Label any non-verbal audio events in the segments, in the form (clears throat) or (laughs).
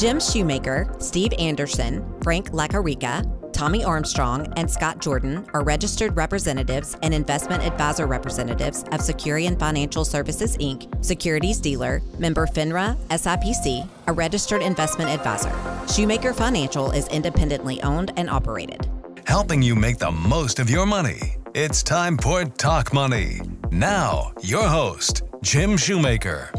Jim Shoemaker, Steve Anderson, Frank Lacarica, Tommy Armstrong, and Scott Jordan are registered representatives and investment advisor representatives of Securian Financial Services Inc., securities dealer, member FINRA, SIPC, a registered investment advisor. Shoemaker Financial is independently owned and operated. Helping you make the most of your money. It's time for Talk Money. Now, your host, Jim Shoemaker.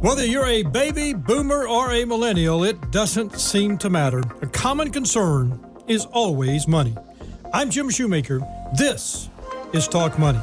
Whether you're a baby, boomer, or a millennial, it doesn't seem to matter. A common concern is always money. I'm Jim Shoemaker. This is Talk Money.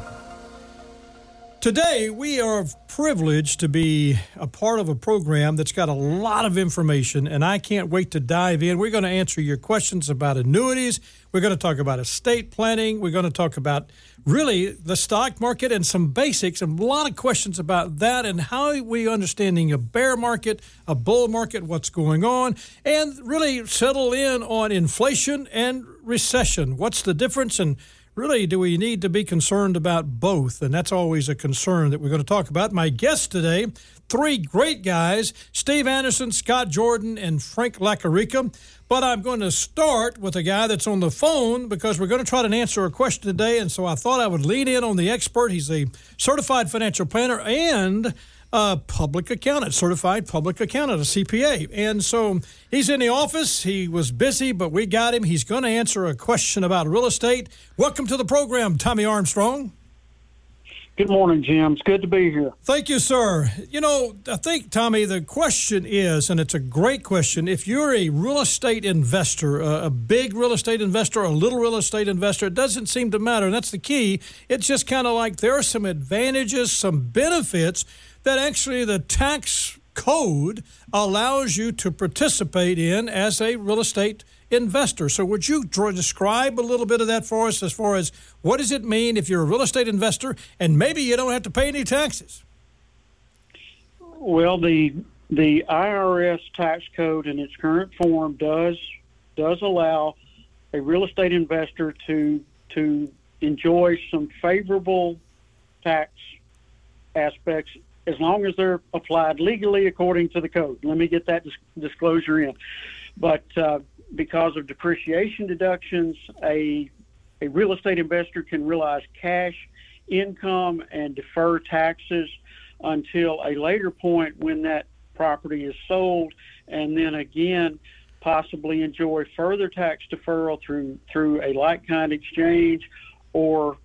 Today, we are privileged to be a part of a program that's got a lot of information, and I can't wait to dive in. We're going to answer your questions about annuities. We're going to talk about estate planning. We're going to talk about really the stock market and some basics, and a lot of questions about that and how we understanding a bear market, a bull market, what's going on, and really settle in on inflation and recession. What's the difference? And really, do we need to be concerned about both? And that's always a concern that we're going to talk about. My guests today, three great guys Steve Anderson, Scott Jordan, and Frank Lacarica. But I'm going to start with a guy that's on the phone because we're going to try to answer a question today. And so I thought I would lean in on the expert. He's a certified financial planner and a public accountant, certified public accountant, a CPA. And so he's in the office. He was busy, but we got him. He's going to answer a question about real estate. Welcome to the program, Tommy Armstrong. Good morning, Jim. It's good to be here. Thank you, sir. You know, I think, Tommy, the question is, and it's a great question if you're a real estate investor, a, big real estate investor, a little real estate investor, it doesn't seem to matter. And that's the key. It's just kind of like there are some advantages, some benefits that actually the tax code allows you to participate in as a real estate investor. So, would you describe a little bit of that for us as far as what does it mean if you're a real estate investor and maybe you don't have to pay any taxes? Well, the the IRS tax code in its current form does does allow a real estate investor to to enjoy some favorable tax aspects as long as they're applied legally according to the code. Let me get that dis- disclosure in. But uh, because of depreciation deductions, a a real estate investor can realize cash income and defer taxes until a later point when that property is sold, and then again possibly enjoy further tax deferral through through a like kind exchange or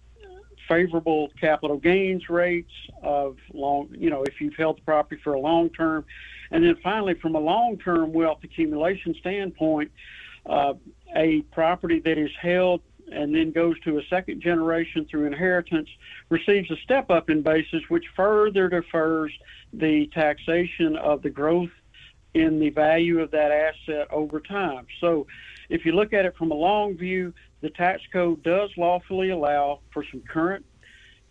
favorable capital gains rates of long, you know, if you've held the property for a long term. And then finally, from a long term wealth accumulation standpoint, uh, a property that is held and then goes to a second generation through inheritance receives a step up in basis, which further defers the taxation of the growth in the value of that asset over time. So, if you look at it from a long view, the tax code does lawfully allow for some current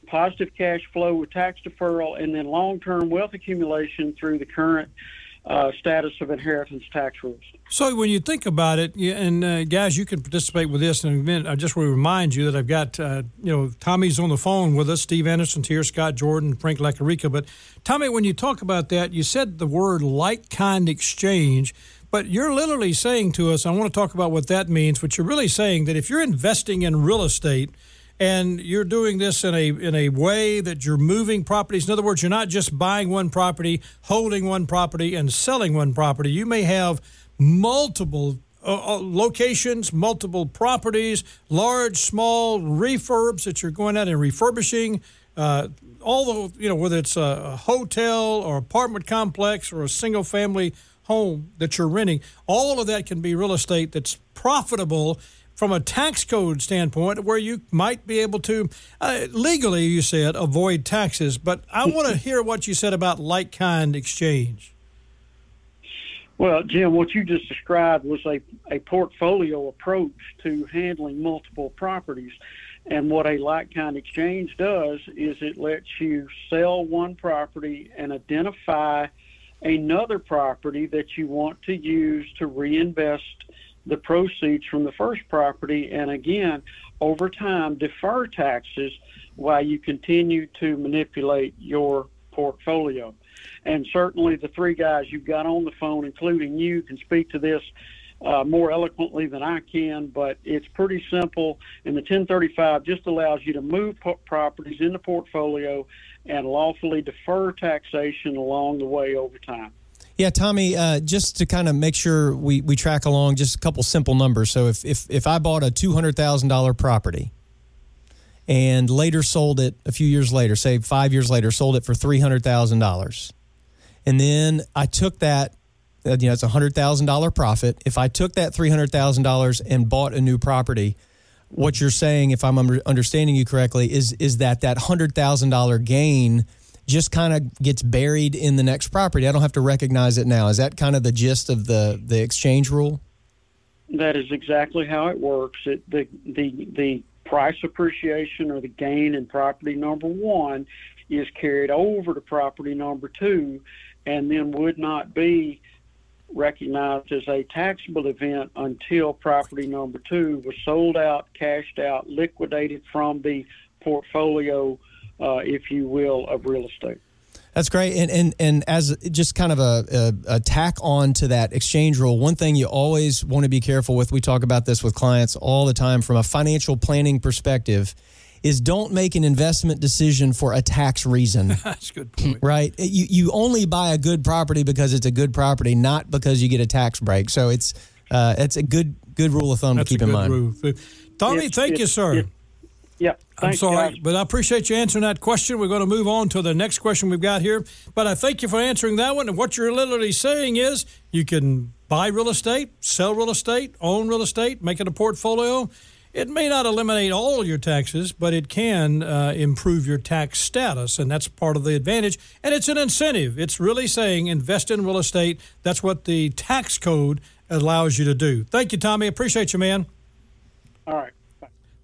positive cash flow with tax deferral and then long term wealth accumulation through the current uh, status of inheritance tax rules. So, when you think about it, and uh, guys, you can participate with this in a minute. I just want to remind you that I've got, uh, you know, Tommy's on the phone with us, Steve Anderson's here, Scott Jordan, Frank Lacarica. But, Tommy, when you talk about that, you said the word like kind exchange. But you're literally saying to us, I want to talk about what that means, but you're really saying that if you're investing in real estate, and you're doing this in a in a way that you're moving properties. In other words, you're not just buying one property, holding one property, and selling one property. You may have multiple uh, uh locations, multiple properties, large, small refurbs that you're going out and refurbishing. Uh, all the you know whether it's a hotel or apartment complex or a single family home that you're renting, all of that can be real estate that's profitable from a tax code standpoint where you might be able to uh, legally you said avoid taxes. But i want to hear what you said about like kind exchange. Well jim what you just described was a, a portfolio approach to handling multiple properties. And what a like kind exchange does is it lets you sell one property and identify another property that you want to use to reinvest the proceeds from the first property and again over time defer taxes while you continue to manipulate your portfolio and certainly the three guys you've got on the phone, including you, can speak to this uh, more eloquently than I can, but it's pretty simple. And the 1035 just allows you to move po- properties in the portfolio and lawfully defer taxation along the way over time. Yeah, Tommy, uh, just to kind of make sure we, we track along, just a couple simple numbers. So if, if, if I bought a $200,000 property and later sold it a few years later, say five years later, sold it for $300,000, and then I took that uh, you know, it's a hundred thousand dollar profit. If I took that three hundred thousand dollars and bought a new property, what you're saying, if I'm understanding you correctly, is is that that hundred thousand dollar gain just kind of gets buried in the next property. I don't have to recognize it now. Is that kind of the gist of the the exchange rule? That is exactly how it works. It, the the the price appreciation or the gain in property number one is carried over to property number two, and then would not be recognized as a taxable event until property number two was sold out, cashed out, liquidated from the portfolio, uh, if you will, of real estate. That's great. And, and, and as just kind of a, a, a, tack on to that exchange rule, one thing you always want to be careful with, we talk about this with clients all the time from a financial planning perspective, is don't make an investment decision for a tax reason. (laughs) That's a good point. Right? You you only buy a good property because it's a good property, not because you get a tax break. So it's uh, it's a good good rule of thumb That's to keep in mind. Rule. Tommy, it's, thank it's, you, sir. yeah, I'm sorry, guys. but I appreciate you answering that question. We're going to move on to the next question we've got here. But I thank you for answering that one. And what you're literally saying is you can buy real estate, sell real estate, own real estate, make it a portfolio it may not eliminate all your taxes, but it can uh, improve your tax status, and that's part of the advantage. And it's an incentive. It's really saying invest in real estate. That's what the tax code allows you to do. Thank you, Tommy. Appreciate you, man. All right.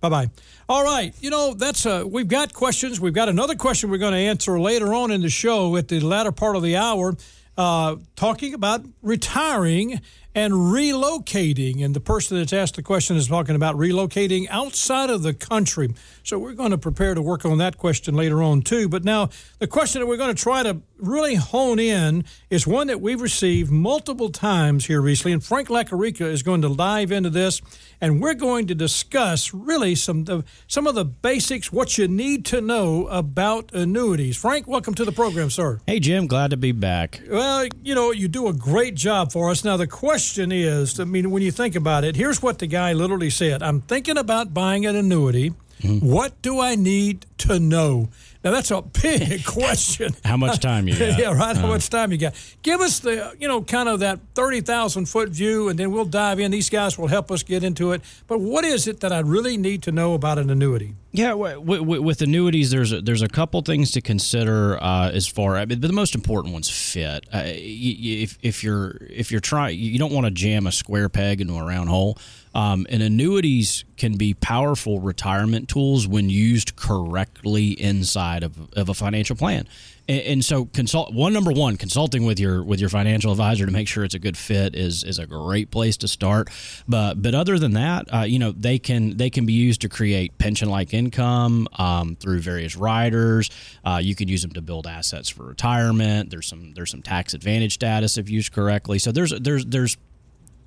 Bye bye. All right. You know, that's uh, we've got questions. We've got another question we're going to answer later on in the show at the latter part of the hour, uh, talking about retiring and relocating. And the person that's asked the question is talking about relocating outside of the country. So we're going to prepare to work on that question later on, too. But now, the question that we're going to try to really hone in is one that we've received multiple times here recently. And Frank Lacarica is going to dive into this. And we're going to discuss really some, of, some of the basics, what you need to know about annuities. Frank, welcome to the program, sir. Hey, Jim. Glad to be back. Well, you know, you do a great job for us. Now, the question question is I mean, when you think about it, here's what the guy literally said I'm thinking about buying an annuity. Mm-hmm. What do I need to know? Now that's a big (laughs) question. How much time you got? (laughs) yeah, right. How uh much time you got? Give us the you know kind of that thirty thousand foot view, and then we'll dive in. These guys will help us get into it. But what is it that I really need to know about an annuity? Yeah, w- w- with annuities, there's a, there's a couple things to consider uh, as far, but the most important one's fit. Uh, if, if you're if you're trying, you don't want to jam a square peg into a round hole. Um, and annuities can be powerful retirement tools when used correctly inside of, of a financial plan. And, and, so, consult one number one, consulting with your with your financial advisor to make sure it's a good fit is is a great place to start. But but other than that, uh, you know, they can they can be used to create pension like income um, through various riders. Uh, you can use them to build assets for retirement. There's some there's some tax advantage status if used correctly. So there's there's there's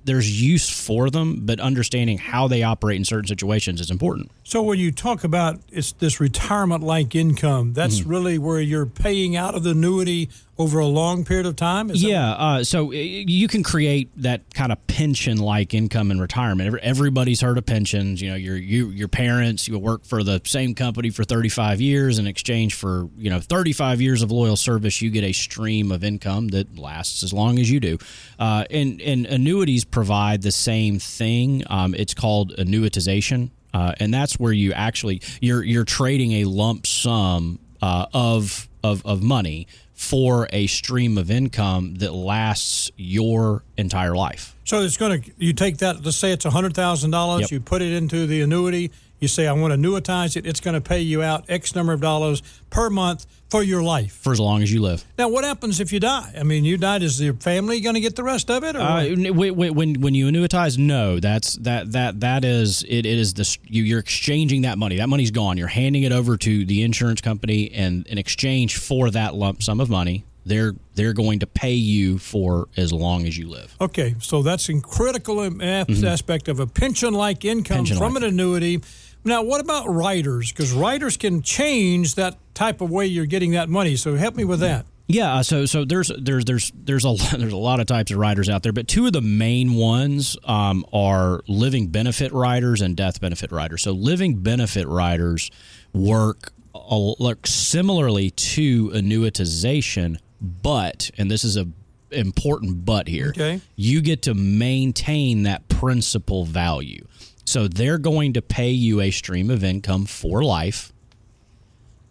there's use for them, but understanding how they operate in certain situations is important. So when you talk about it's this retirement like income, that's mm-hmm. really where you're paying out of the annuity over a long period of time? Is yeah. Uh, so you can create that kind of pension like income in retirement. Everybody's heard of pensions. You know, your you, your parents, you work for the same company for 35 years in exchange for, you know, 35 years of loyal service, you get a stream of income that lasts as long as you do. Uh, and, and annuities provide the same thing. Um, it's called annuitization. Uh, and that's where you actually you're you're trading a lump sum uh, of of of money for a stream of income that lasts your entire life. So it's going to you take that. Let's say it's a hundred thousand yep. dollars. You put it into the annuity. You say I want to annuitize it. It's going to pay you out X number of dollars per month for your life for as long as you live. Now, what happens if you die? I mean, you died. Is your family going to get the rest of it? Or uh, when, when when you annuitize, no. That's that that that is it, it is the you, you're exchanging that money. That money's gone. You're handing it over to the insurance company, and in exchange for that lump sum of money, they're they're going to pay you for as long as you live. Okay, so that's a critical aspect of a pension-like income Pension-like. from an annuity. Now, what about riders? Because riders can change that type of way you're getting that money. So help me with that. Yeah, uh, so so there's there's there's there's a (laughs) there's a lot of types of riders out there, but two of the main ones um, are living benefit riders and death benefit riders. So living benefit riders work look similarly to annuitization, but and this is a important but here. Okay. You get to maintain that principal value. So they're going to pay you a stream of income for life,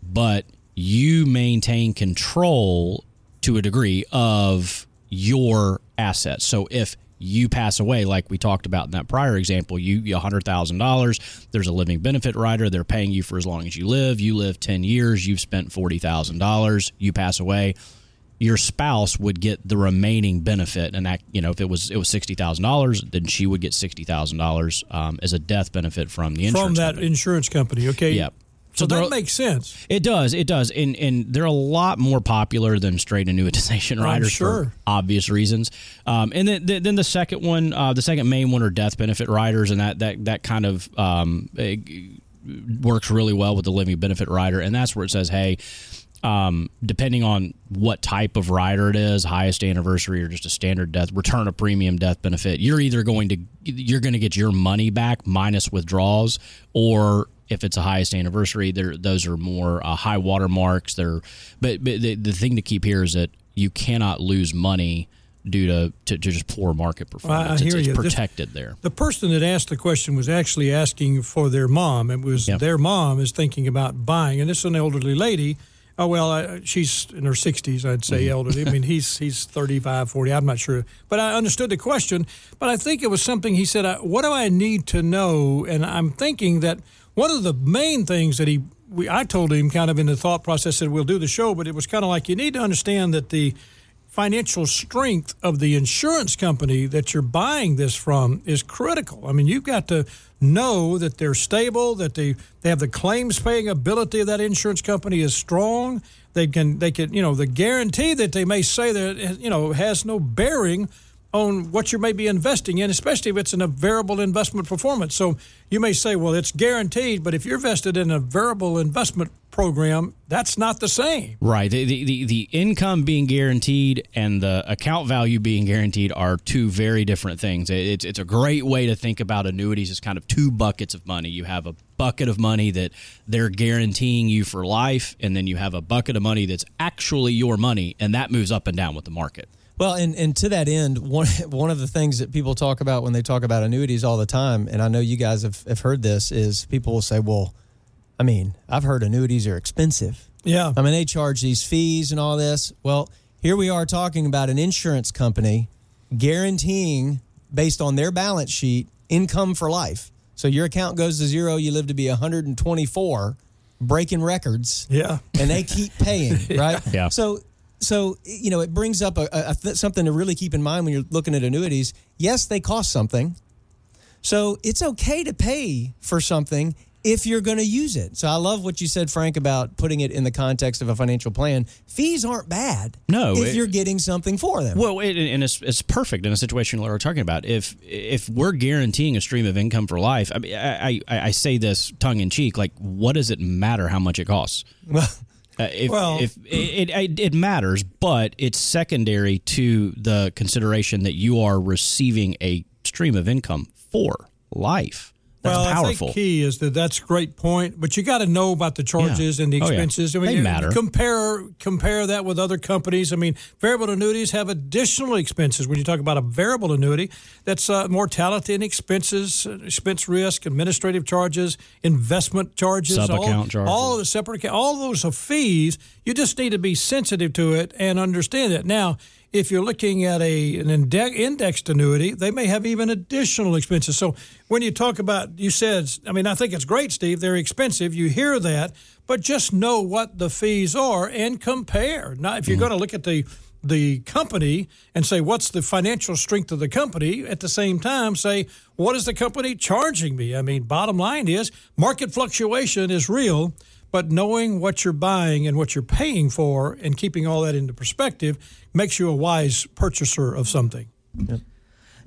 but you maintain control to a degree of your assets. So if you pass away, like we talked about in that prior example, you hundred thousand dollars. There's a living benefit rider. They're paying you for as long as you live. You live ten years. You've spent forty thousand dollars. You pass away. Your spouse would get the remaining benefit, and that you know if it was it was sixty thousand dollars, then she would get sixty thousand um, dollars as a death benefit from the insurance From that company. insurance company, okay? Yep. So, there that are- makes sense. It does. It does. And and they're a lot more popular than straight annuitization riders sure. for obvious reasons. Um, and then then the second one, uh, the second main one are death benefit riders, and that that that kind of um, works really well with the living benefit rider, and that's where it says, hey. Um, depending on what type of rider it is, highest anniversary or just a standard death return of premium death benefit, you're either going to you're going to get your money back minus withdrawals, or if it's a highest anniversary, there those are more uh, high water marks. They're but, but the, the thing to keep here is that you cannot lose money due to, to, to just poor market performance. I it's, hear it's. This- protected there. The person that asked the question was actually asking for their mom. It was Yep. their mom is thinking about buying, and this is an elderly lady. Oh well, I, she's in her 60s, I'd say Mm-hmm. elderly. I mean, he's he's 35, 40. I'm not sure, but I understood the question. But I think it was something he said. uh, What do I need to know? And I'm thinking that one of the main things that he we I told him kind of in the thought process that we'll do the show, but it was kind of like you need to understand that the financial strength of the insurance company that you're buying this from is critical. I mean, you've got to know that they're stable, that they, they have the claims paying ability of that insurance company is strong. They can they can you know the guarantee that they may say that you know has no bearing on what you may be investing in, especially if it's in a variable investment performance. So you may say, well, it's guaranteed, but if you're vested in a variable investment program, that's not the same. Right. The, the, the, income being guaranteed and the account value being guaranteed are two very different things. It's, it's a great way to think about annuities as kind of two buckets of money. You have a bucket of money that they're guaranteeing you for life, and then you have a bucket of money that's actually your money, and that moves up and down with the market. Well, and, and to that end, one (laughs) one of the things that people talk about when they talk about annuities all the time, and I know you guys have, have heard this, is people will say, well, I mean, I've heard annuities are expensive. Yeah. I mean, they charge these fees and all this. Well, here we are talking about an insurance company guaranteeing, based on their balance sheet, income for life. So your account goes to zero, you live to be 124, breaking records Yeah. and they keep paying, (laughs) right? Yeah. So, so you know, it brings up a, a, th- something to really keep in mind when you're looking at annuities. Yes, they cost something, so it's okay to pay for something if you're going to use it. So I love what you said, Frank, about putting it in the context of a financial plan. Fees aren't bad. No, if it- you're getting something for them. Well, it, and it's, it's perfect in a situation like we're talking about. If if we're guaranteeing a stream of income for life, I mean, I, I, I say this tongue in cheek. Like, what does it matter how much it costs? Uh, if, Well- if it, it it matters, but it's secondary to the consideration that you are receiving a stream of income for life. That's well, powerful. I think key is that that's a great point, but you got to know about the charges Yeah. and the Oh, yeah. expenses. I mean, They matter. Compare compare that with other companies. I mean, variable annuities have additional expenses. When you talk about a variable annuity, that's uh, mortality and expenses, expense risk, administrative charges, investment charges, all, charges. all of the separate account, all those are fees. You just need to be sensitive to it and understand it. Now, if you're looking at a an inde- indexed annuity, they may have even additional expenses. So when you talk about, you said, I mean, I think it's great, Steve. They're expensive. You hear that, but just know what the fees are and compare. Now, if you're mm. going to look at the the company and say what's the financial strength of the company at the same time say what is the company charging me i mean bottom line is market fluctuation is real but knowing what you're buying and what you're paying for and keeping all that into perspective makes you a wise purchaser of something. Yep.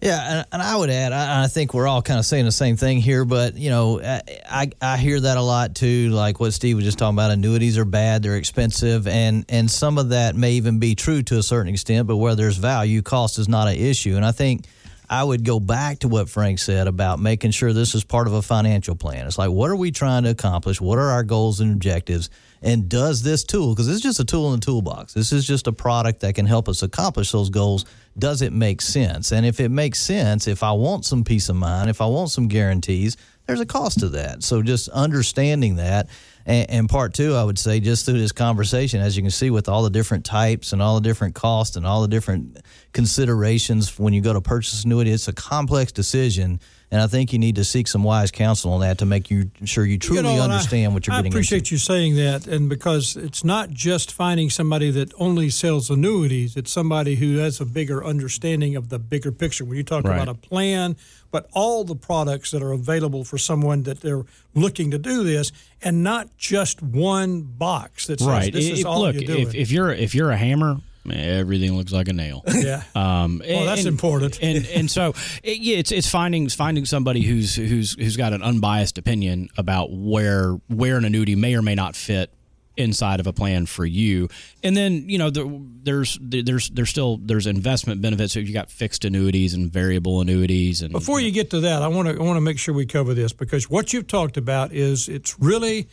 Yeah, and, and, I would add, I, I, think we're all kind of saying the same thing here, but you know, I, I hear that a lot too, like what Steve was just talking about. Annuities are bad; they're expensive, and and some of that may even be true to a certain extent. But where there's value, cost is not an issue, and I think. I would go back to what Frank said about making sure this is part of a financial plan. It's like, what are we trying to accomplish? What are our goals and objectives? And does this tool, because it's just a tool in the toolbox, this is just a product that can help us accomplish those goals does it make sense? And if it makes sense, if I want some peace of mind, if I want some guarantees, there's a cost to that. So just understanding that. And, and, part two, I would say, just through this conversation, as you can see, with all the different types and all the different costs and all the different considerations when you go to purchase annuity, it's a complex decision and I think you need to seek some wise counsel on that to make you sure you truly you know, understand I, what you're I getting. I appreciate into. you saying that, and because it's not just finding somebody that only sells annuities; it's somebody who has a bigger understanding of the bigger picture. When you talk right. about a plan, but all the products that are available for someone that they're looking to do this, and not just one box that says right. this if, is all look, you're doing. If, if you're if you're a hammer everything looks like a nail. (laughs) Yeah. Um, well, and, that's important. and and so it, yeah, it's it's finding finding somebody who's who's who's got an unbiased opinion about where where an annuity may or may not fit inside of a plan for you. And then you know the, there's there's there's still there's investment benefits. So you got fixed annuities and variable annuities. And before you get to that, I want to I want to make sure we cover this because what you've talked about is it's really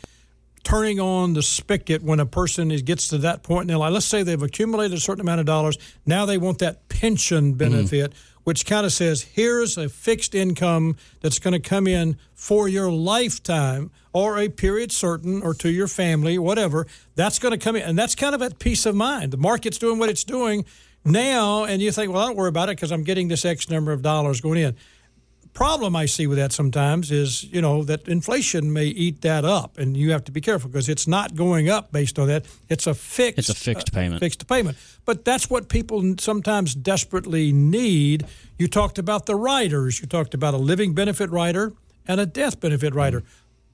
turning on the spigot when a person is, gets to that point in their life. Let's say they've accumulated a certain amount of dollars. Now they want that pension benefit, mm-hmm. Which kind of says, here's a fixed income that's going to come in for your lifetime or a period certain or to your family, whatever. That's going to come in. And that's kind of at peace of mind. The market's doing what it's doing now, and you think, well, I don't worry about it because I'm getting this X number of dollars going in problem I see with that sometimes is, you know, that inflation may eat that up, and you have to be careful because it's not going up based on that. It's a fixed. It's a fixed uh, payment. Fixed payment. But that's what people sometimes desperately need. You talked about the riders. You talked about a living benefit rider and a death benefit rider.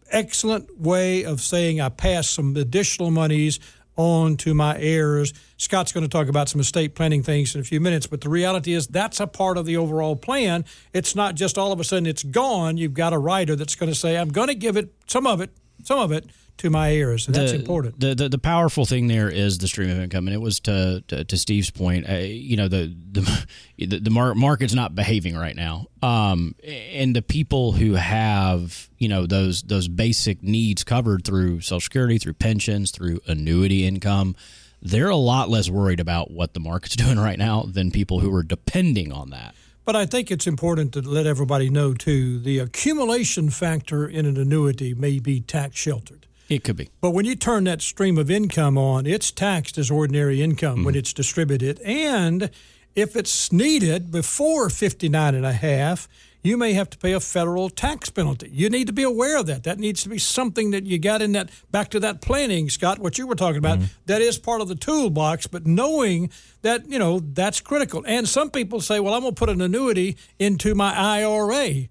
Excellent way of saying I pass some additional monies on to my heirs. Scott's going to talk about some estate planning things in a few minutes, but the reality is that's a part of the overall plan. It's not just all of a sudden it's gone. You've got a rider that's going to say, I'm going to give it some of it, some of it to my heirs, and that's the, important. The, the, the powerful thing there is the stream of income, and it was to to, to Steve's point. Uh, you know, the the (laughs) the, the market's not behaving right now, um, and the people who have you know those those basic needs covered through Social Security, through pensions, through annuity income. They're a lot less worried about what the market's (laughs) doing right now than people who are depending on that. But I think it's important to let everybody know, too, the accumulation factor in an annuity may be tax sheltered. It could be. But when you turn that stream of income on, it's taxed as ordinary income mm-hmm. when it's distributed. And if it's needed before 59 and a half, you may have to pay a federal tax penalty. You need to be aware of that. That needs to be something that you got in that back to that planning, Scott, what you were talking about. Mm-hmm. That is part of the toolbox, but knowing that, you know, that's critical. And some people say, well, I'm going to put an annuity into my IRA.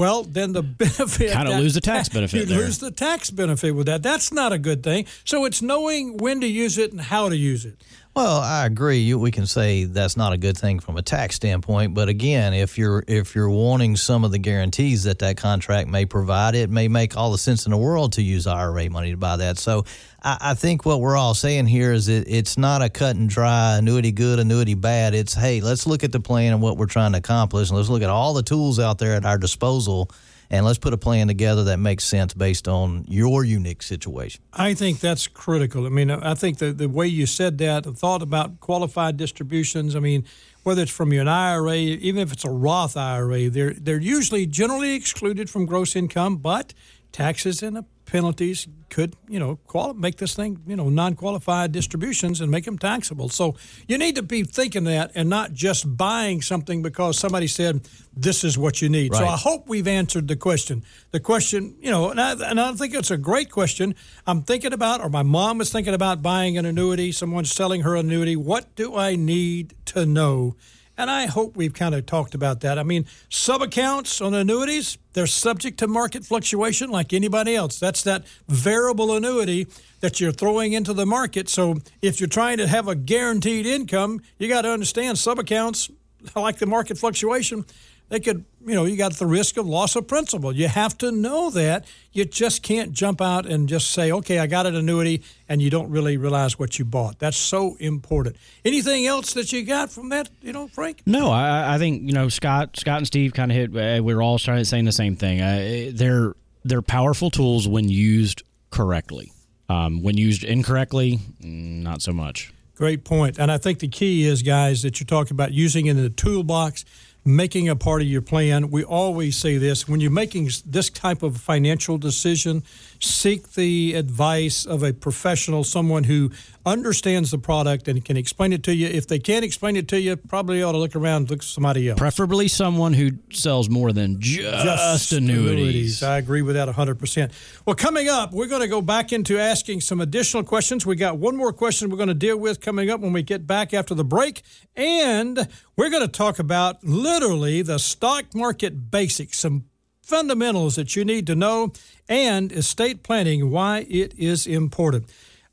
Well, then the benefit kind of lose the tax (laughs) benefit. You there. lose the tax benefit with that. That's not a good thing. So it's knowing when to use it and how to use it. Well, I agree. We can say that's not a good thing from a tax standpoint, but again, if you're if you're wanting some of the guarantees that that contract may provide, it may make all the sense in the world to use IRA money to buy that. So, I, I think what we're all saying here is it, it's not a cut and dry annuity good, annuity bad. It's hey, let's look at the plan and what we're trying to accomplish, and let's look at all the tools out there at our disposal and let's put a plan together that makes sense based on your unique situation. I think that's critical. I mean, I think the, the way you said that, the thought about qualified distributions, I mean, whether it's from your IRA, even if it's a Roth IRA, they're, they're usually generally excluded from gross income, but taxes and penalties could, you know, quali- make this thing, you know, non-qualified distributions and make them taxable. So you need to be thinking that and not just buying something because somebody said this is what you need. Right. So I hope we've answered the question. The question, you know, and I, and I think it's a great question. I'm thinking about, or my mom was thinking about buying an annuity. Someone's selling her annuity. What do I need to know? And I hope we've kind of talked about that. I mean, sub accounts on annuities, they're subject to market fluctuation like anybody else. That's that variable annuity that you're throwing into the market. So if you're trying to have a guaranteed income, you got to understand sub accounts, like the market fluctuation, they could, you know, you got the risk of loss of principal. You have to know that. You just can't jump out and just say, okay, I got an annuity, and you don't really realize what you bought. That's so important. Anything else that you got from that, you know, Frank? No, I, I think you know Scott, Scott and Steve kind of hit. Uh, we are all trying saying the same thing. Uh, they're they're powerful tools when used correctly. Um, when used incorrectly, not so much. Great point. And I think the key is, guys, that you're talking about using it in the toolbox making a part of your plan. We always say this when you're making this type of financial decision, seek the advice of a professional, someone who understands the product and can explain it to you. If they can't explain it to you, probably ought to look around look at somebody else. Preferably someone who sells more than just, just annuities. annuities. I agree with that 100%. Well, coming up, we're going to go back into asking some additional questions. We got one more question we're going to deal with coming up when we get back after the break. And we're going to talk about literally the stock market basics, some fundamentals that you need to know, and estate planning, why it is important.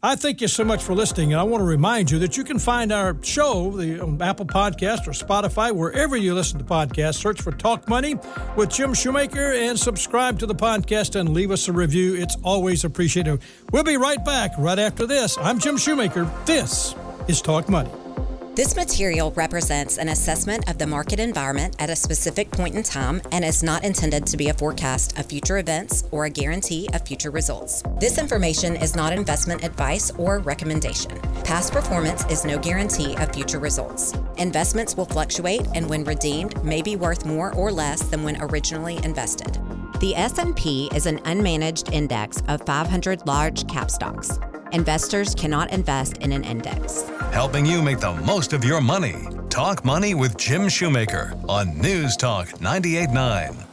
I thank you so much for listening, and I want to remind you that you can find our show the Apple Podcast or Spotify, wherever you listen to podcasts. Search for Talk Money with Jim Shoemaker and subscribe to the podcast and leave us a review. It's always appreciated. We'll be right back right after this. I'm Jim Shoemaker. This is Talk Money. This material represents an assessment of the market environment at a specific point in time and is not intended to be a forecast of future events or a guarantee of future results. This information is not investment advice or recommendation. Past performance is no guarantee of future results. Investments will fluctuate and when redeemed may be worth more or less than when originally invested. The S&P is an unmanaged index of 500 large cap stocks. Investors cannot invest in an index. Helping you make the most of your money. Talk Money with Jim Shoemaker on News Talk 98.9.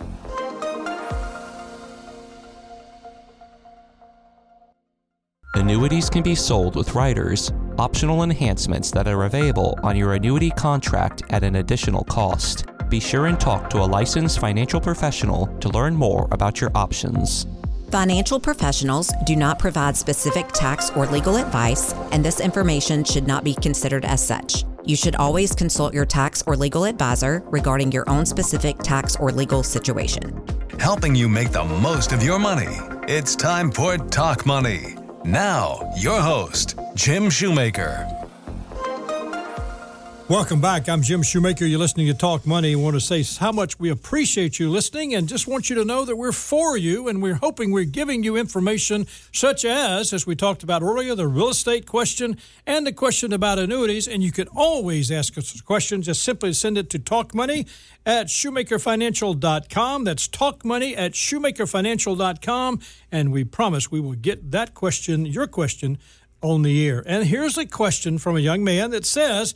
Annuities can be sold with riders, optional enhancements that are available on your annuity contract at an additional cost. Be sure and talk to a licensed financial professional to learn more about your options. Financial professionals do not provide specific tax or legal advice, and this information should not be considered as such. You should always consult your tax or legal advisor regarding your own specific tax or legal situation. Helping you make the most of your money. It's time for Talk Money. Now, your host, Jim Shoemaker. Welcome back. I'm Jim Shoemaker. You're listening to Talk Money. I want to say how much we appreciate you listening and just want you to know that we're for you and we're hoping we're giving you information such as, as we talked about earlier, the real estate question and the question about annuities. And you can always ask us questions. Just simply send it to talkmoney at shoemakerfinancial.com. That's talkmoney at shoemakerfinancial.com. And we promise we will get that question, your question, on the air. And here's a question from a young man that says,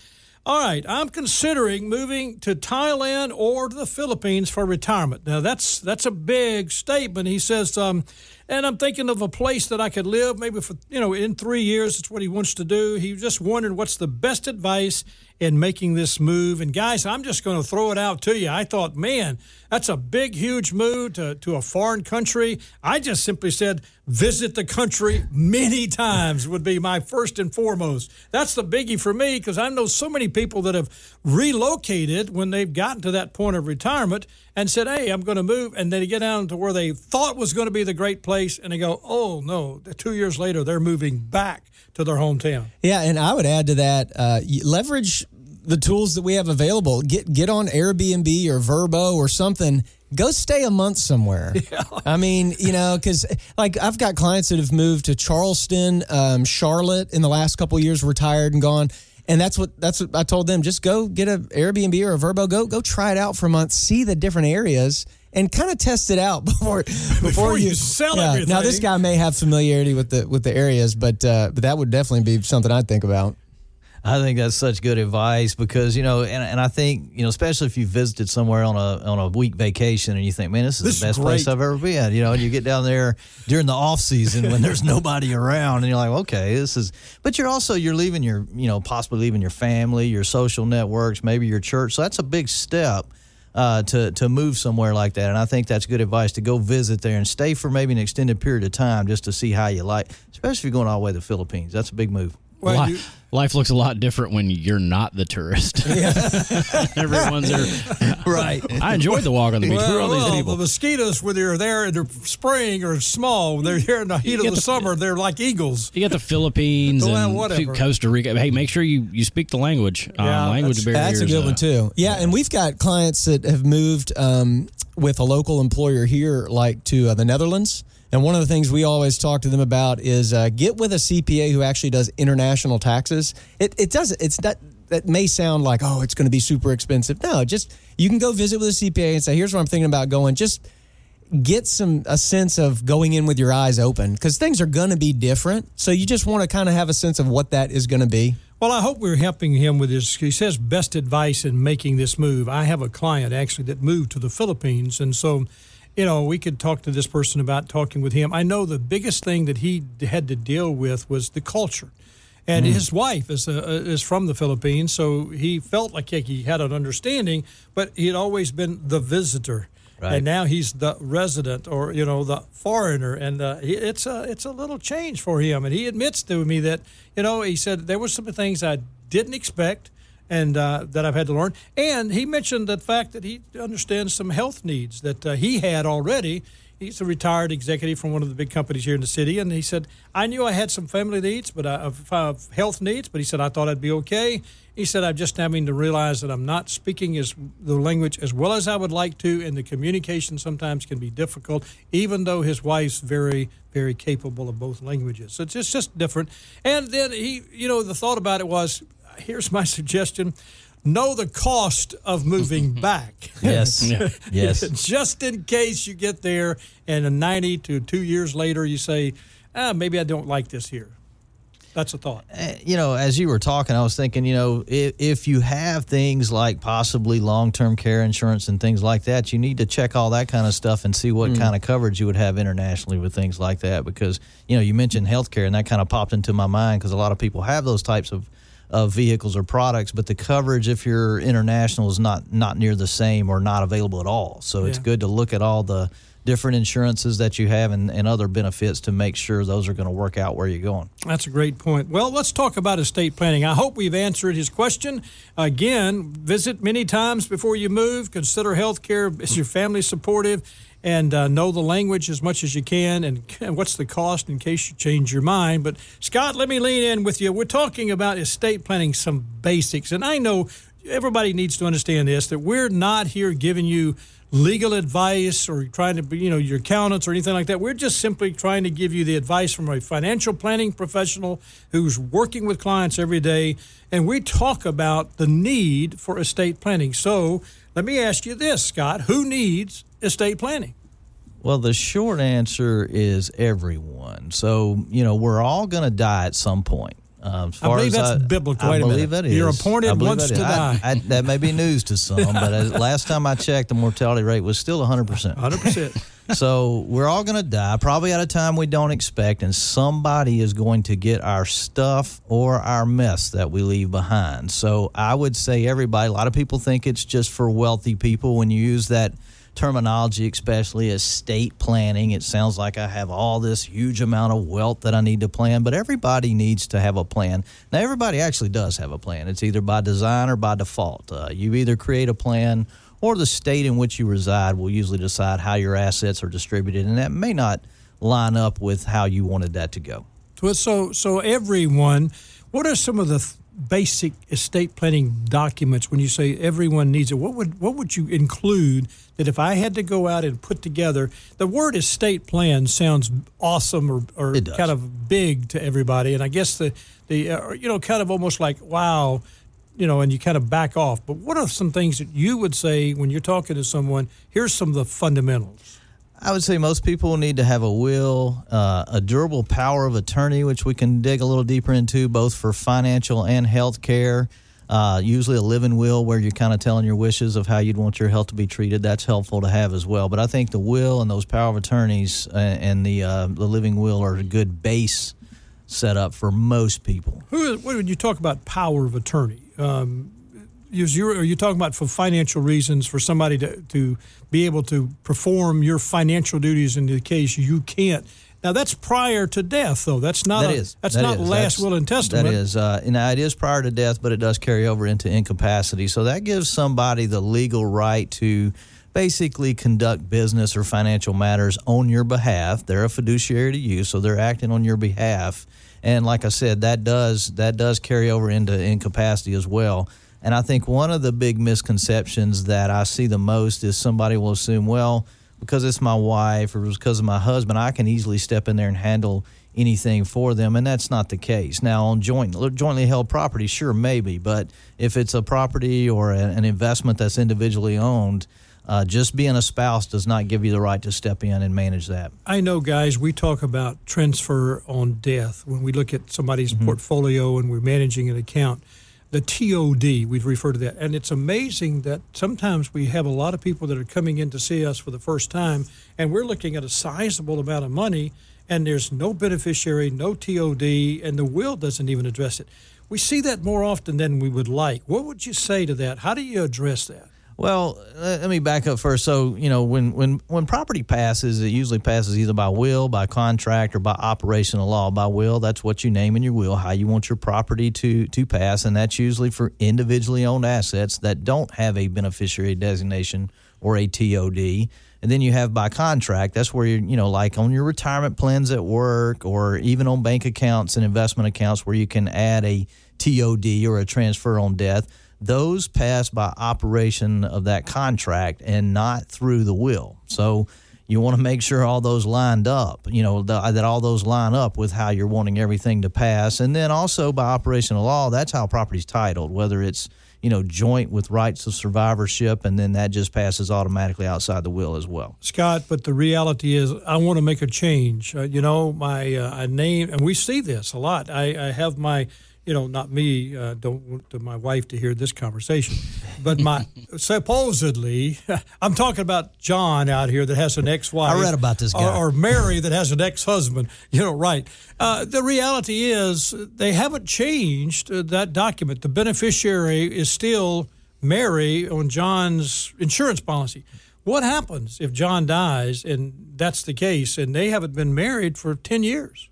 all right, I'm considering moving to Thailand or to the Philippines for retirement. Now that's that's a big statement. He says, um, and I'm thinking of a place that I could live maybe for you know in three years. That's what he wants to do. He just wondered what's the best advice in making this move. And guys, I'm just going to throw it out to you. I thought, man, that's a big, huge move to, to a foreign country. I just simply said, visit the country many times would be my first and foremost. That's the biggie for me because I know so many people that have relocated when they've gotten to that point of retirement and said, hey, I'm going to move. And then they get down to where they thought was going to be the great place and they go, oh, no, two years later, they're moving back to their hometown. Yeah, and I would add to that, uh, leverage the tools that we have available. Get get on Airbnb or Vrbo or something. Go stay a month somewhere. (laughs) Yeah. I mean, you know, because like I've got clients that have moved to Charleston, um, Charlotte in the last couple years, retired and gone. And that's what that's what I told them. Just go get an Airbnb or a Vrbo. Go go try it out for a month. See the different areas and kind of test it out (laughs) before before, before you, you, sell yeah. everything. Now this guy may have familiarity with the with the areas, but uh, but that would definitely be something I'd think about. I think that's such good advice because you know, and, and I think you know, especially if you visited somewhere on a on a week vacation and you think, man, this is This the is best place. I've ever been. You know, and you get down there during the off season when there's (laughs) nobody around, and you're like, okay, this is. But you're also you're leaving your you know possibly leaving your family, your social networks, maybe your church. So that's a big step. Uh, to to move somewhere like that, and I think that's good advice to go visit there and stay for maybe an extended period of time just to see how you like, especially if you're going all the way to the Philippines. That's a big move. Well, Li- you- life looks a lot different when you're not the tourist. (laughs) (laughs) Everyone's there. Right. I enjoyed the walk on the beach. Who are all well, these people? the mosquitoes, when you're there in the spring, are small. When they're here in the heat of the, the- summer, they're like eagles. You got the Philippines Well, and whatever. Costa Rica. Hey, make sure you, you speak the language. Yeah, um, language that's- barriers. That's a good uh, one too. Yeah, and we've got clients that have moved um, with a local employer here, like to uh, the Netherlands. And one of the things we always talk to them about is uh, get with a CPA who actually does international taxes. It it does it's that that may sound like oh it's going to be super expensive. No, just you can go visit with a CPA and say here's what I'm thinking about going. Just get some a sense of going in with your eyes open because things are going to be different. So you just want to kind of have a sense of what that is going to be. Well, I hope we're helping him with his. He says best advice in making this move. I have a client actually that moved to the Philippines, and so, you know, we could talk to this person about talking with him. I know the biggest thing that he had to deal with was the culture, and his wife is uh, is from the Philippines, so he felt like he had an understanding, but he had always been the visitor. Right. And now he's the resident, or you know, the foreigner, and uh, it's a it's a little change for him. And he admits to me that you know he said there were some things I didn't expect, and uh, that I've had to learn. And he mentioned the fact that he understands some health needs that uh, he had already. He's a retired executive from one of the big companies here in the city, and he said, "I knew I had some family needs, but I, of health needs, but he said I thought I'd be okay." He said, "I'm just having to realize that I'm not speaking as the language as well as I would like to, and the communication sometimes can be difficult, even though his wife's very, very capable of both languages. So it's just, just different." And then he, you know, the thought about it was, here's my suggestion. Know the cost of moving (laughs) back. Yes. (laughs) Yes. Just in case you get there and in 90 to two years later you say, ah, maybe I don't like this here. That's a thought. Uh, you know, as you were talking, I was thinking, you know, if, if you have things like possibly long term care insurance and things like that, you need to check all that kind of stuff and see what kind of coverage you would have internationally with things like that. Because, you know, you mentioned healthcare, and that kind of popped into my mind because a lot of people have those types of, of vehicles or products, but the coverage, if you're international, is not, not near the same or not available at all. So it's good to look at all the different insurances that you have and, and other benefits to make sure those are going to work out where you're going. That's a great point. Well, let's talk about estate planning. I hope we've answered his question. Again, visit many times before you move. Consider health care. Is your family supportive? And uh, know the language as much as you can. And, and what's the cost in case you change your mind? But, Scott, let me lean in with you. We're talking about estate planning, some basics. And I know everybody needs to understand this that we're not here giving you legal advice or trying to be, you know, your accountants or anything like that. We're just simply trying to give you the advice from a financial planning professional who's working with clients every day. And we talk about the need for estate planning. So let me ask you this, Scott who needs estate planning? Well, the short answer is everyone. So, you know, we're all going to die at some point. Um, as I believe as that's biblical. I Wait a believe minute. that is. You're appointed once to is. I- die. I- that may be news to some, but as, (laughs) last time I checked, the mortality rate was still 100%. 100%. (laughs) so we're all going to die, probably at a time we don't expect, and somebody is going to get our stuff or our mess that we leave behind. So I would say everybody, a lot of people think it's just for wealthy people. When you use that terminology, especially estate planning, it sounds like I have all this huge amount of wealth that I need to plan, but everybody needs to have a plan. Now, everybody actually does have a plan. It's either by design or by default. Uh, you either create a plan or the state in which you reside will usually decide how your assets are distributed, and that may not line up with how you wanted that to go. So so everyone, what are some of the th- basic estate planning documents when you say everyone needs it? What would what would you include that if I had to go out and put together the word estate plan sounds awesome or, or kind of big to everybody, and I guess the the uh, you know kind of almost like wow. You know, and you kind of back off. But what are some things that you would say when you're talking to someone? Here's some of the fundamentals. I would say most people need to have a will, uh, a durable power of attorney, which we can dig a little deeper into, both for financial and health care. Uh, usually a living will where you're kind of telling your wishes of how you'd want your health to be treated. That's helpful to have as well. But I think the will and those power of attorneys uh, and the uh, the living will are a good base setup for most people. Who is, when you talk about power of attorney, um, is you, are you talking about for financial reasons for somebody to, to be able to perform your financial duties in the case you can't? Now that's prior to death, though. That's not. That a, is. That's That not is. last That's- will and testament. That is. Uh, it is prior to death, but it does carry over into incapacity. So that gives somebody the legal right to basically conduct business or financial matters on your behalf. They're a fiduciary to you, so they're acting on your behalf. And like I said, that does that does carry over into incapacity as well. And I think one of the big misconceptions that I see the most is somebody will assume, well, because it's my wife or because of my husband, I can easily step in there and handle anything for them, and that's not the case. Now, on joint jointly held property, sure, maybe, but if it's a property or an investment that's individually owned, uh, just being a spouse does not give you the right to step in and manage that. I know, guys, we talk about transfer on death when we look at somebody's Mm-hmm. portfolio and we're managing an account. The TOD, we'd refer to that. And it's amazing that sometimes we have a lot of people that are coming in to see us for the first time, and we're looking at a sizable amount of money, and there's no beneficiary, no TOD, and the will doesn't even address it. We see that more often than we would like. What would you say to that? How do you address that? Well, let me back up first. So, you know, when, when, when property passes, it usually passes either by will, by contract, or by operational law. By will, that's what you name in your will, how you want your property to, to pass, and that's usually for individually owned assets that don't have a beneficiary designation or a TOD. And then you have by contract, that's where you're, you know, like on your retirement plans at work or even on bank accounts and investment accounts where you can add a TOD or a transfer on death those pass by operation of that contract and not through the will. So you want to make sure all those lined up, you know, the, that all those line up with how you're wanting everything to pass. And then also by operational law, that's how property's titled, whether it's, you know, joint with rights of survivorship, and then that just passes automatically outside the will as well. Scott, but the reality is, I want to make a change. Uh, you know, my uh, name, and we see this a lot. I, I have my, you know, not me. Uh, don't want my wife to hear this conversation, but my (laughs) supposedly, (laughs) I'm talking about John out here that has an ex-wife. I read about this guy. or, or Mary that has an ex-husband. (laughs) You know, right? Uh, the reality is, they haven't changed uh, that document. The beneficiary is still Mary on John's insurance policy. What happens if John dies and that's the case and they haven't been married for 10 years?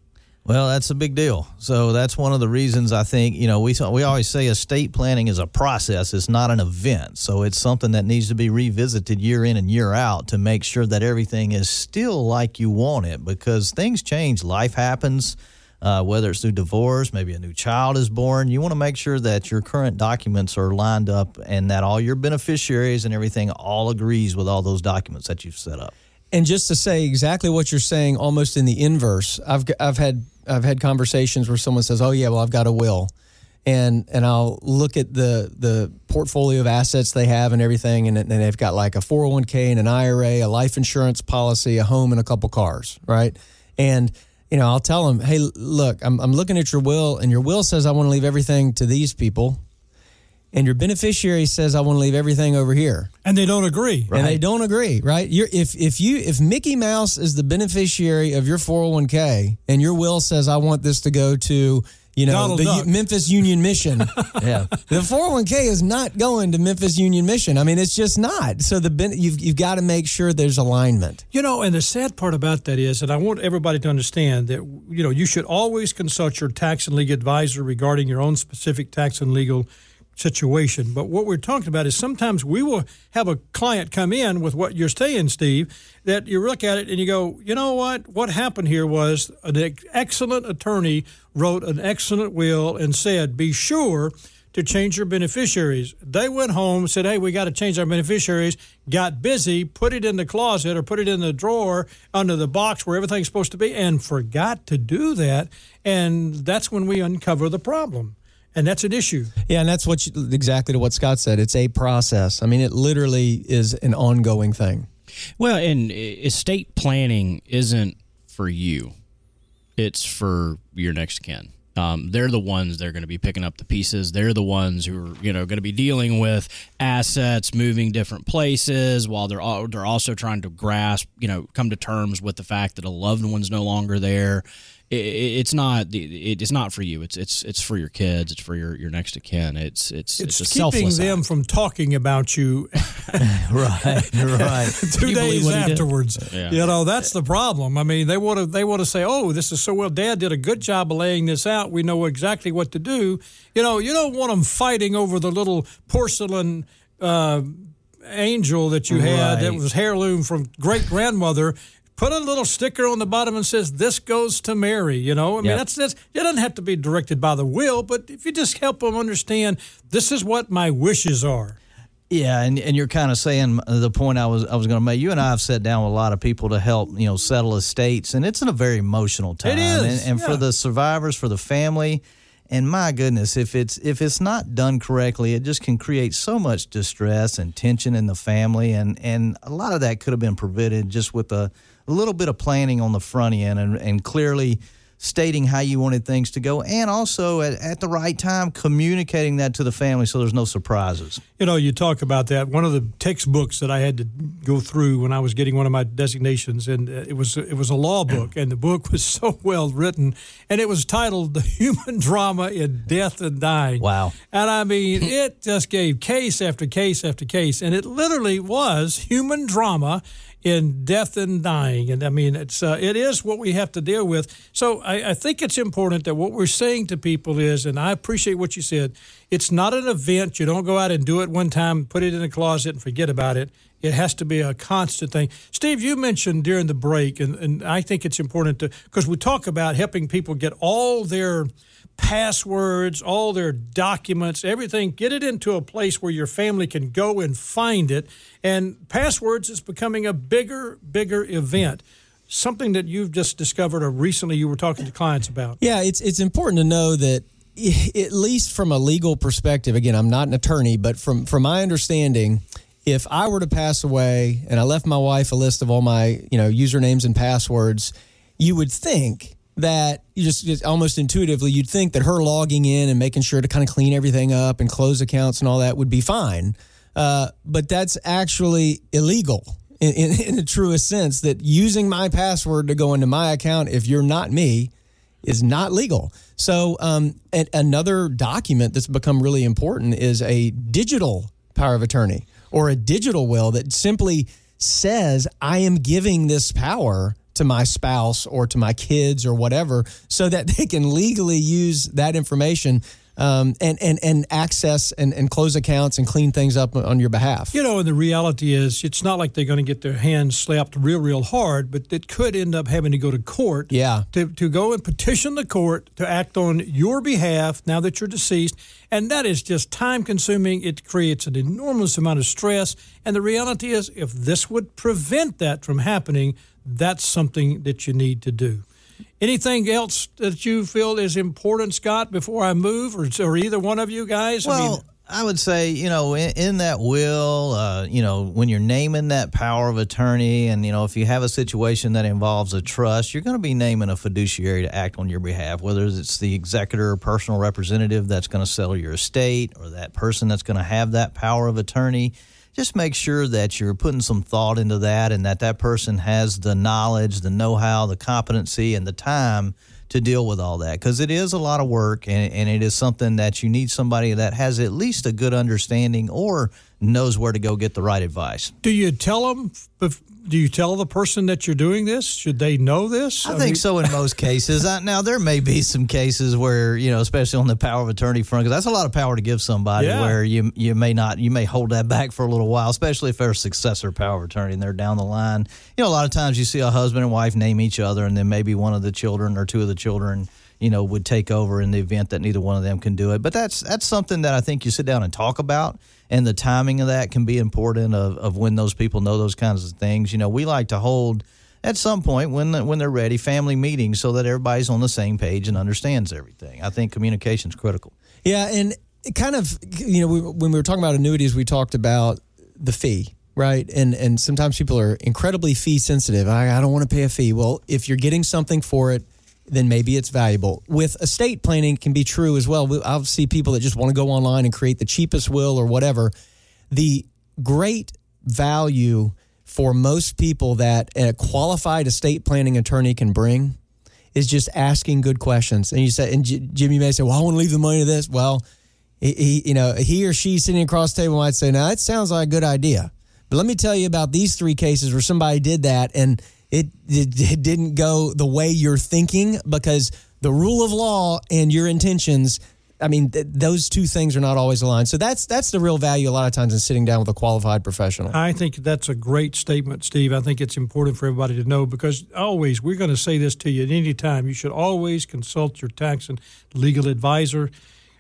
Well, that's a big deal. So that's one of the reasons I think you know we we always say estate planning is a process. It's not an event. So it's something that needs to be revisited year in and year out to make sure that everything is still like you want it. Because things change, life happens. Uh, whether it's through divorce, maybe a new child is born, you want to make sure that your current documents are lined up and that all your beneficiaries and everything all agrees with all those documents that you've set up. And just to say exactly what you're saying, almost in the inverse, I've I've had I've had conversations where someone says, "Oh yeah, well I've got a will," and and I'll look at the the portfolio of assets they have and everything, and, and they've got like a 401k and an IRA, a life insurance policy, a home, and a couple cars, right? And you know, I'll tell them, "Hey, look, I'm I'm looking at your will, and your will says I want to leave everything to these people." And your beneficiary says, "I want to leave everything over here." And they don't agree. and they don't agree, right? You're, if if you if Mickey Mouse is the beneficiary of your 401k and your will says I want this to go to you know Donald the Duck. Memphis Union Mission, (laughs) Yeah. the 401k is not going to Memphis Union Mission. I mean, it's just not. So the you've you've got to make sure there's alignment. You know, and the sad part about that is, and I want everybody to understand that, you know, you should always consult your tax and legal advisor regarding your own specific tax and legal situation. But what we're talking about is sometimes we will have a client come in with what you're saying, Steve, that you look at it and you go, you know what? What happened here was an excellent attorney wrote an excellent will and said, be sure to change your beneficiaries. They went home, said, "Hey, we got to change our beneficiaries." Got busy, put it in the closet or put it in the drawer under the box where everything's supposed to be, and forgot to do that. And that's when we uncover the problem, and that's an issue. Yeah, and that's what you, exactly to what Scott said. It's a process. I mean, it literally is an ongoing thing. Well, and estate planning isn't for you; it's for your next kin. Um, they're the ones that are going to be picking up the pieces. They're the ones who are, you know, going to be dealing with assets moving different places while they're all, they're also trying to grasp, you know, come to terms with the fact that a loved one's no longer there it, it's not it's not for you. It's it's it's for your kids. It's for your, your next of kin. It's it's it's, it's keeping them act. from talking about you. (laughs) (laughs) right, right. (laughs) Two days afterwards, yeah. you know that's the problem. I mean, they want to they want to say, "Oh, this is so well. Dad did a good job of laying this out. We know exactly what to do." You know, you don't want them fighting over the little porcelain. Uh, angel that you had right. that was heirloom from great grandmother put a little sticker on the bottom and says this goes to Mary. You know, I mean Yep. that's that's it doesn't have to be directed by the will, but if you just help them understand this is what my wishes are. Yeah, and, and you're kind of saying the point I was I was going to make. You and I have sat down with a lot of people to help you know settle estates, and it's in a very emotional time. is, and, and yeah. for the survivors, for the family, and my goodness, if it's if it's not done correctly, it just can create so much distress and tension in the family, and and a lot of that could have been prevented just with a, a little bit of planning on the front end, and and clearly stating how you wanted things to go, and also at, at the right time communicating that to the family so there's no surprises. You know, you talk about that. One of the textbooks that I had to go through when I was getting one of my designations, and uh, it was it was a law (clears throat) book, and the book was (laughs) so well written, and it was titled "The Human Drama in Death and Dying." Wow. And I mean, (laughs) it just gave case after case after case, and it literally was human drama in death and dying. And I mean, it's uh, it is what we have to deal with. So I, I think it's important that what we're saying to people is, and I appreciate what you said. It's not an event. You don't go out and do it one time, put it in a closet, and forget about it. It has to be a constant thing. Steve, you mentioned during the break, and, and I think it's important to because we talk about helping people get all their passwords, all their documents, everything, get it into a place where your family can go and find it. And passwords is becoming a bigger, bigger event. Something that you've just discovered or recently you were talking to clients about. Yeah, it's it's important to know that at least from a legal perspective, again, I'm not an attorney, but from from my understanding, if I were to pass away and I left my wife a list of all my, you know, usernames and passwords, you would think that you just, just almost intuitively you'd think that her logging in and making sure to kind of clean everything up and close accounts and all that would be fine. Uh, but that's actually illegal in, in, in the truest sense that using my password to go into my account if you're not me is not legal. So, um, another document that's become really important is a digital power of attorney or a digital will that simply says, I am giving this power to my spouse or to my kids or whatever so that they can legally use that information um, and, and, and access and, and close accounts and clean things up on your behalf. You know, and the reality is, it's not like they're going to get their hands slapped real, real hard, but it could end up having to go to court. Yeah. To, to go and petition the court to act on your behalf now that you're deceased. And that is just time consuming. It creates an enormous amount of stress. And the reality is, if this would prevent that from happening, that's something that you need to do. Anything else that you feel is important, Scott, before I move, or, or either one of you guys? Well, I mean, I would say, you know, in, in that will, uh, you know, when you're naming that power of attorney, and, you know, if you have a situation that involves a trust, you're going to be naming a fiduciary to act on your behalf, whether it's the executor or personal representative that's going to settle your estate or that person that's going to have that power of attorney. Just make sure that you're putting some thought into that and that that person has the knowledge, the know how, the competency, and the time to deal with all that. Because it is a lot of work and, and it is something that you need somebody that has at least a good understanding or knows where to go get the right advice. Do you tell them? Do you tell the person that you're doing this? Should they know this? I, mean- think so in most cases. I, now there may be some cases where you know, especially on the power of attorney front, because that's a lot of power to give somebody. Yeah. Where you you may not, you may hold that back for a little while, especially if they're a successor power of attorney and they're down the line. You know, a lot of times you see a husband and wife name each other, and then maybe one of the children or two of the children. You know, would take over in the event that neither one of them can do it. But that's that's something that I think you sit down and talk about, and the timing of that can be important of, of when those people know those kinds of things. You know, we like to hold at some point when when they're ready family meetings so that everybody's on the same page and understands everything. I think communication is critical. Yeah, and kind of, you know, we, when we were talking about annuities, we talked about the fee right? And and sometimes people are incredibly fee sensitive. I, I don't want to pay a fee. Well, if you're getting something for it, then maybe it's valuable. With estate planning, can be true as well. I'll see people that just want to go online and create the cheapest will or whatever. The great value for most people that a qualified estate planning attorney can bring is just asking good questions. And you say, and J- Jimmy may say, "Well, I want to leave the money to this." Well, he, he, you know, he or she sitting across the table might say, "Now that sounds like a good idea," but let me tell you about these three cases where somebody did that and it, it, it didn't go the way you're thinking because the rule of law and your intentions I mean, th- those two things are not always aligned. So that's that's the real value a lot of times in sitting down with a qualified professional. I think that's a great statement, Steve. I think it's important for everybody to know because always we're going to say this to you at any time. You should always consult your tax and legal advisor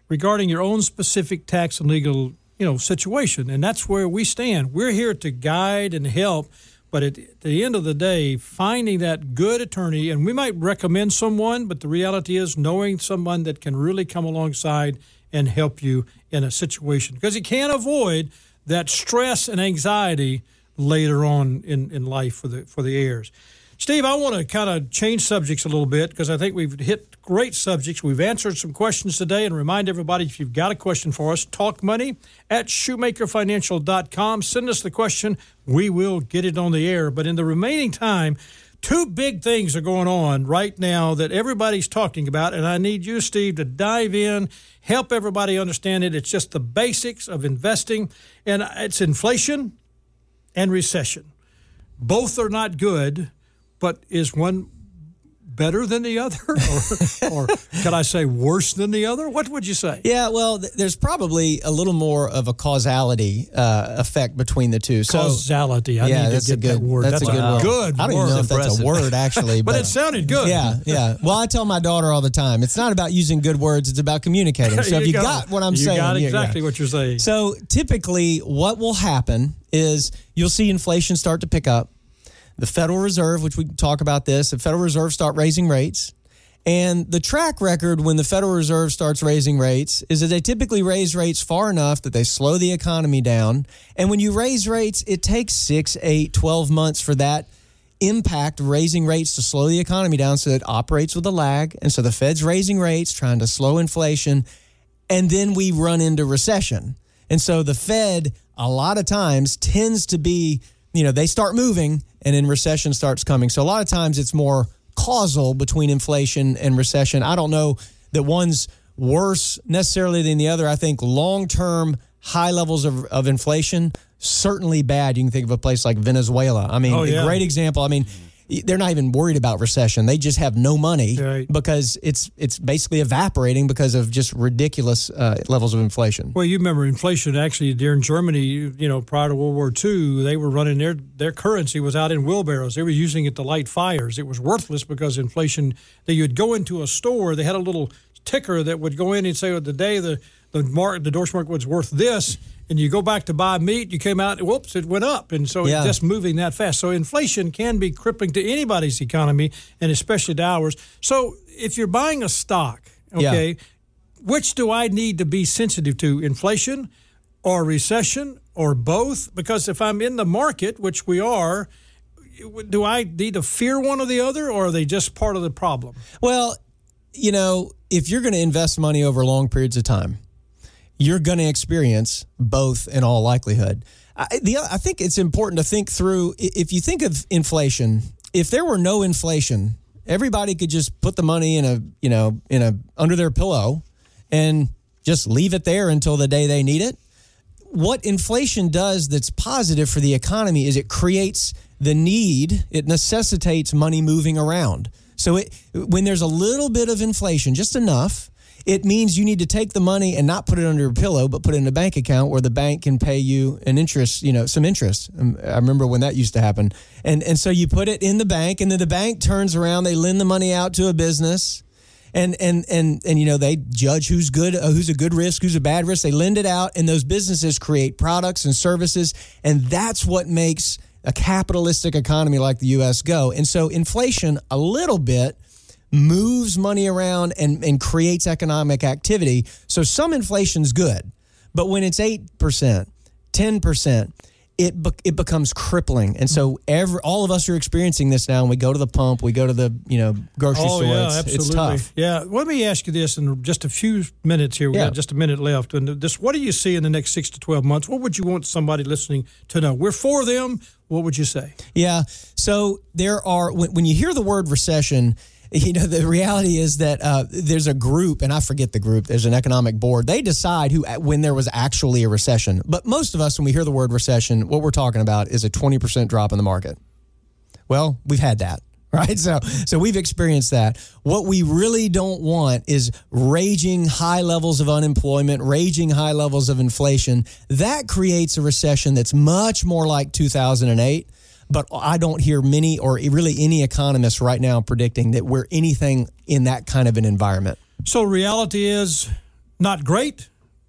regarding your own specific tax and legal you know situation, and that's where we stand. We're here to guide and help. But at the end of the day, finding that good attorney, and we might recommend someone, but the reality is knowing someone that can really come alongside and help you in a situation because you can't avoid that stress and anxiety later on in, in life for the for the heirs. Steve, I want to kind of change subjects a little bit because I think we've hit great subjects. We've answered some questions today and remind everybody if you've got a question for us, talk money at shoemakerfinancial.com. Send us the question. We will get it on the air. But in the remaining time, two big things are going on right now that everybody's talking about. And I need you, Steve, to dive in, help everybody understand it. It's just the basics of investing, and it's inflation and recession. Both are not good but is one better than the other, (laughs) or, or could I say worse than the other? What would you say? Yeah, well, th- there's probably a little more of a causality uh, effect between the two. So, Causality. I yeah, need that's to a get good that word. That's, a good word. good. I don't word. even know if that's a word actually, but, (laughs) but, it sounded good. Yeah, yeah. Well, I tell my daughter all the time, it's not about using good words; it's about communicating. (laughs) So if you go. got what I'm you saying, got exactly what you're saying. So typically, what will happen is you'll see inflation start to pick up. The Federal Reserve, which we talk about this, the Federal Reserve start raising rates. And the track record when the Federal Reserve starts raising rates is that they typically raise rates far enough that they slow the economy down. And when you raise rates, it takes six, eight, 12 months for that impact raising rates to slow the economy down so it operates with a lag. And so the Fed's raising rates, trying to slow inflation. And then we run into recession. And so the Fed, a lot of times, tends to be, you know, they start moving and then recession starts coming. So a lot of times it's more causal between inflation and recession. I don't know that one's worse necessarily than the other. I think long term high levels of, of inflation certainly bad. You can think of a place like Venezuela. I mean, Oh, yeah. a great example. I mean, they're not even worried about recession. They just have no money Right. because it's it's basically evaporating because of just ridiculous uh, levels of inflation. Well, you remember inflation actually during Germany, you know, prior to World War II, they were running their their currency was out in wheelbarrows. They were using it to light fires. It was worthless because inflation. That you'd go into a store, they had a little ticker that would go in and say, well, the day the the mark the Deutschmark was worth this, and you go back to buy meat, you came out, whoops, it went up, and so Yeah. it's just moving that fast. So inflation can be crippling to anybody's economy, and especially to ours. So if you're buying a stock, Yeah. okay which do I need to be sensitive to? Inflation or recession or both? Because if I'm in the market, which we are, do I need to fear one or the other, or are they just part of the problem? Well, you know, if you're going to invest money over long periods of time, you're going to experience both in all likelihood. I, the, I think it's important to think through if you think of inflation, if there were no inflation, everybody could just put the money in a, you know, in a under their pillow and just leave it there until the day they need it. What inflation does that's positive for the economy is it creates the need, it necessitates money moving around. So it, when there's a little bit of inflation, just enough, it means you need to take the money and not put it under your pillow, but put it in a bank account where the bank can pay you an interest, you know, some interest. Um, I remember when that used to happen. And and so you put it in the bank and then the bank turns around, they lend the money out to a business. And and and and you know they judge who's good, uh, who's a good risk, who's a bad risk. They lend it out, and those businesses create products and services, and that's what makes a capitalistic economy like the U.S. go. And so inflation, a little bit, moves money around and and creates economic activity. So some inflation's good, but when it's eight percent, ten percent, it be- it becomes crippling. And so every all of us are experiencing this now. And we go to the pump, we go to the you know grocery Oh, store. yeah, it's, absolutely. it's tough. Yeah. Let me ask you this in just a few minutes here. We Yeah. got just a minute left. And this, what do you see in the next six to 12 months? What would you want somebody listening to know? We're for them. What would you say? Yeah. So there are when, when you hear the word recession, (laughs) you know the reality is that uh, there's a group, and I forget the group. There's an economic board. They decide who when there was actually a recession. But most of us, when we hear the word recession, what we're talking about is a 20 percent drop in the market. Well, we've had that. (laughs) Right. So so we've experienced that. What we really don't want is raging high levels of unemployment, raging high levels of inflation. That creates a recession that's much more like 2008. But I don't hear many or really any economists right now predicting that we're anything in that kind of an environment. So reality is not great,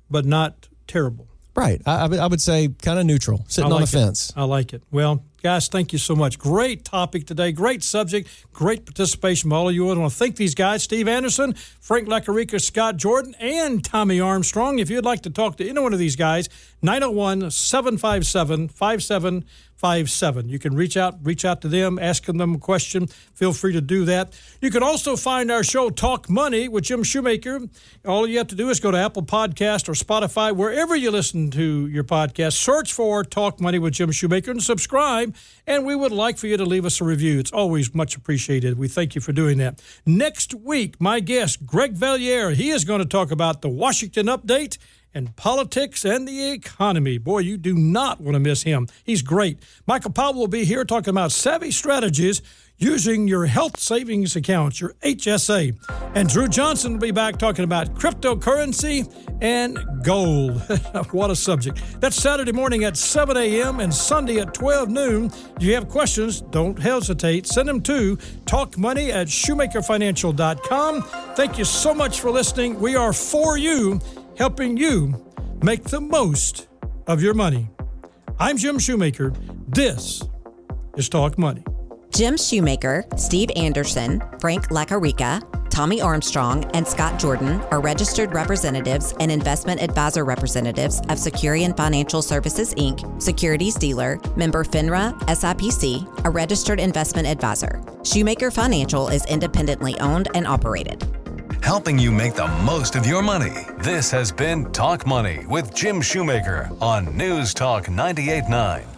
but not terrible. Right. I, I would- say kind of neutral, sitting I on like the it. fence. I like it. Well, guys, thank you so much. Great topic today. Great subject. Great participation by all of you. I want to thank these guys Steve Anderson, Frank Lacarica, Scott Jordan, and Tommy Armstrong. If you'd like to talk to any one of these guys, 901 757 5757. You can reach out, reach out to them, asking them a question. Feel free to do that. You can also find our show Talk Money with Jim Shoemaker. All you have to do is go to Apple Podcast or Spotify, wherever you listen to your podcast. Search for Talk Money with Jim Shoemaker and subscribe. And we would like for you to leave us a review. It's always much appreciated. We thank you for doing that. Next week, my guest, Greg Valliere, he is going to talk about the Washington update and politics and the economy. Boy, you do not want to miss him. He's great. Michael Powell will be here talking about savvy strategies using your health savings accounts, your HSA. And Drew Johnson will be back talking about cryptocurrency and gold. (laughs) what a subject. That's Saturday morning at 7 a.m. and Sunday at 12 noon. If you have questions, don't hesitate. Send them to talkmoney at shoemakerfinancial.com. Thank you so much for listening. We are for you, helping you make the most of your money. I'm Jim Shoemaker. This is Talk Money. Jim Shoemaker, Steve Anderson, Frank Lacarica, Tommy Armstrong, and Scott Jordan are registered representatives and investment advisor representatives of Securian Financial Services Inc., securities dealer, member FINRA, SIPC, a registered investment advisor. Shoemaker Financial is independently owned and operated. Helping you make the most of your money. This has been Talk Money with Jim Shoemaker on News Talk 98.9.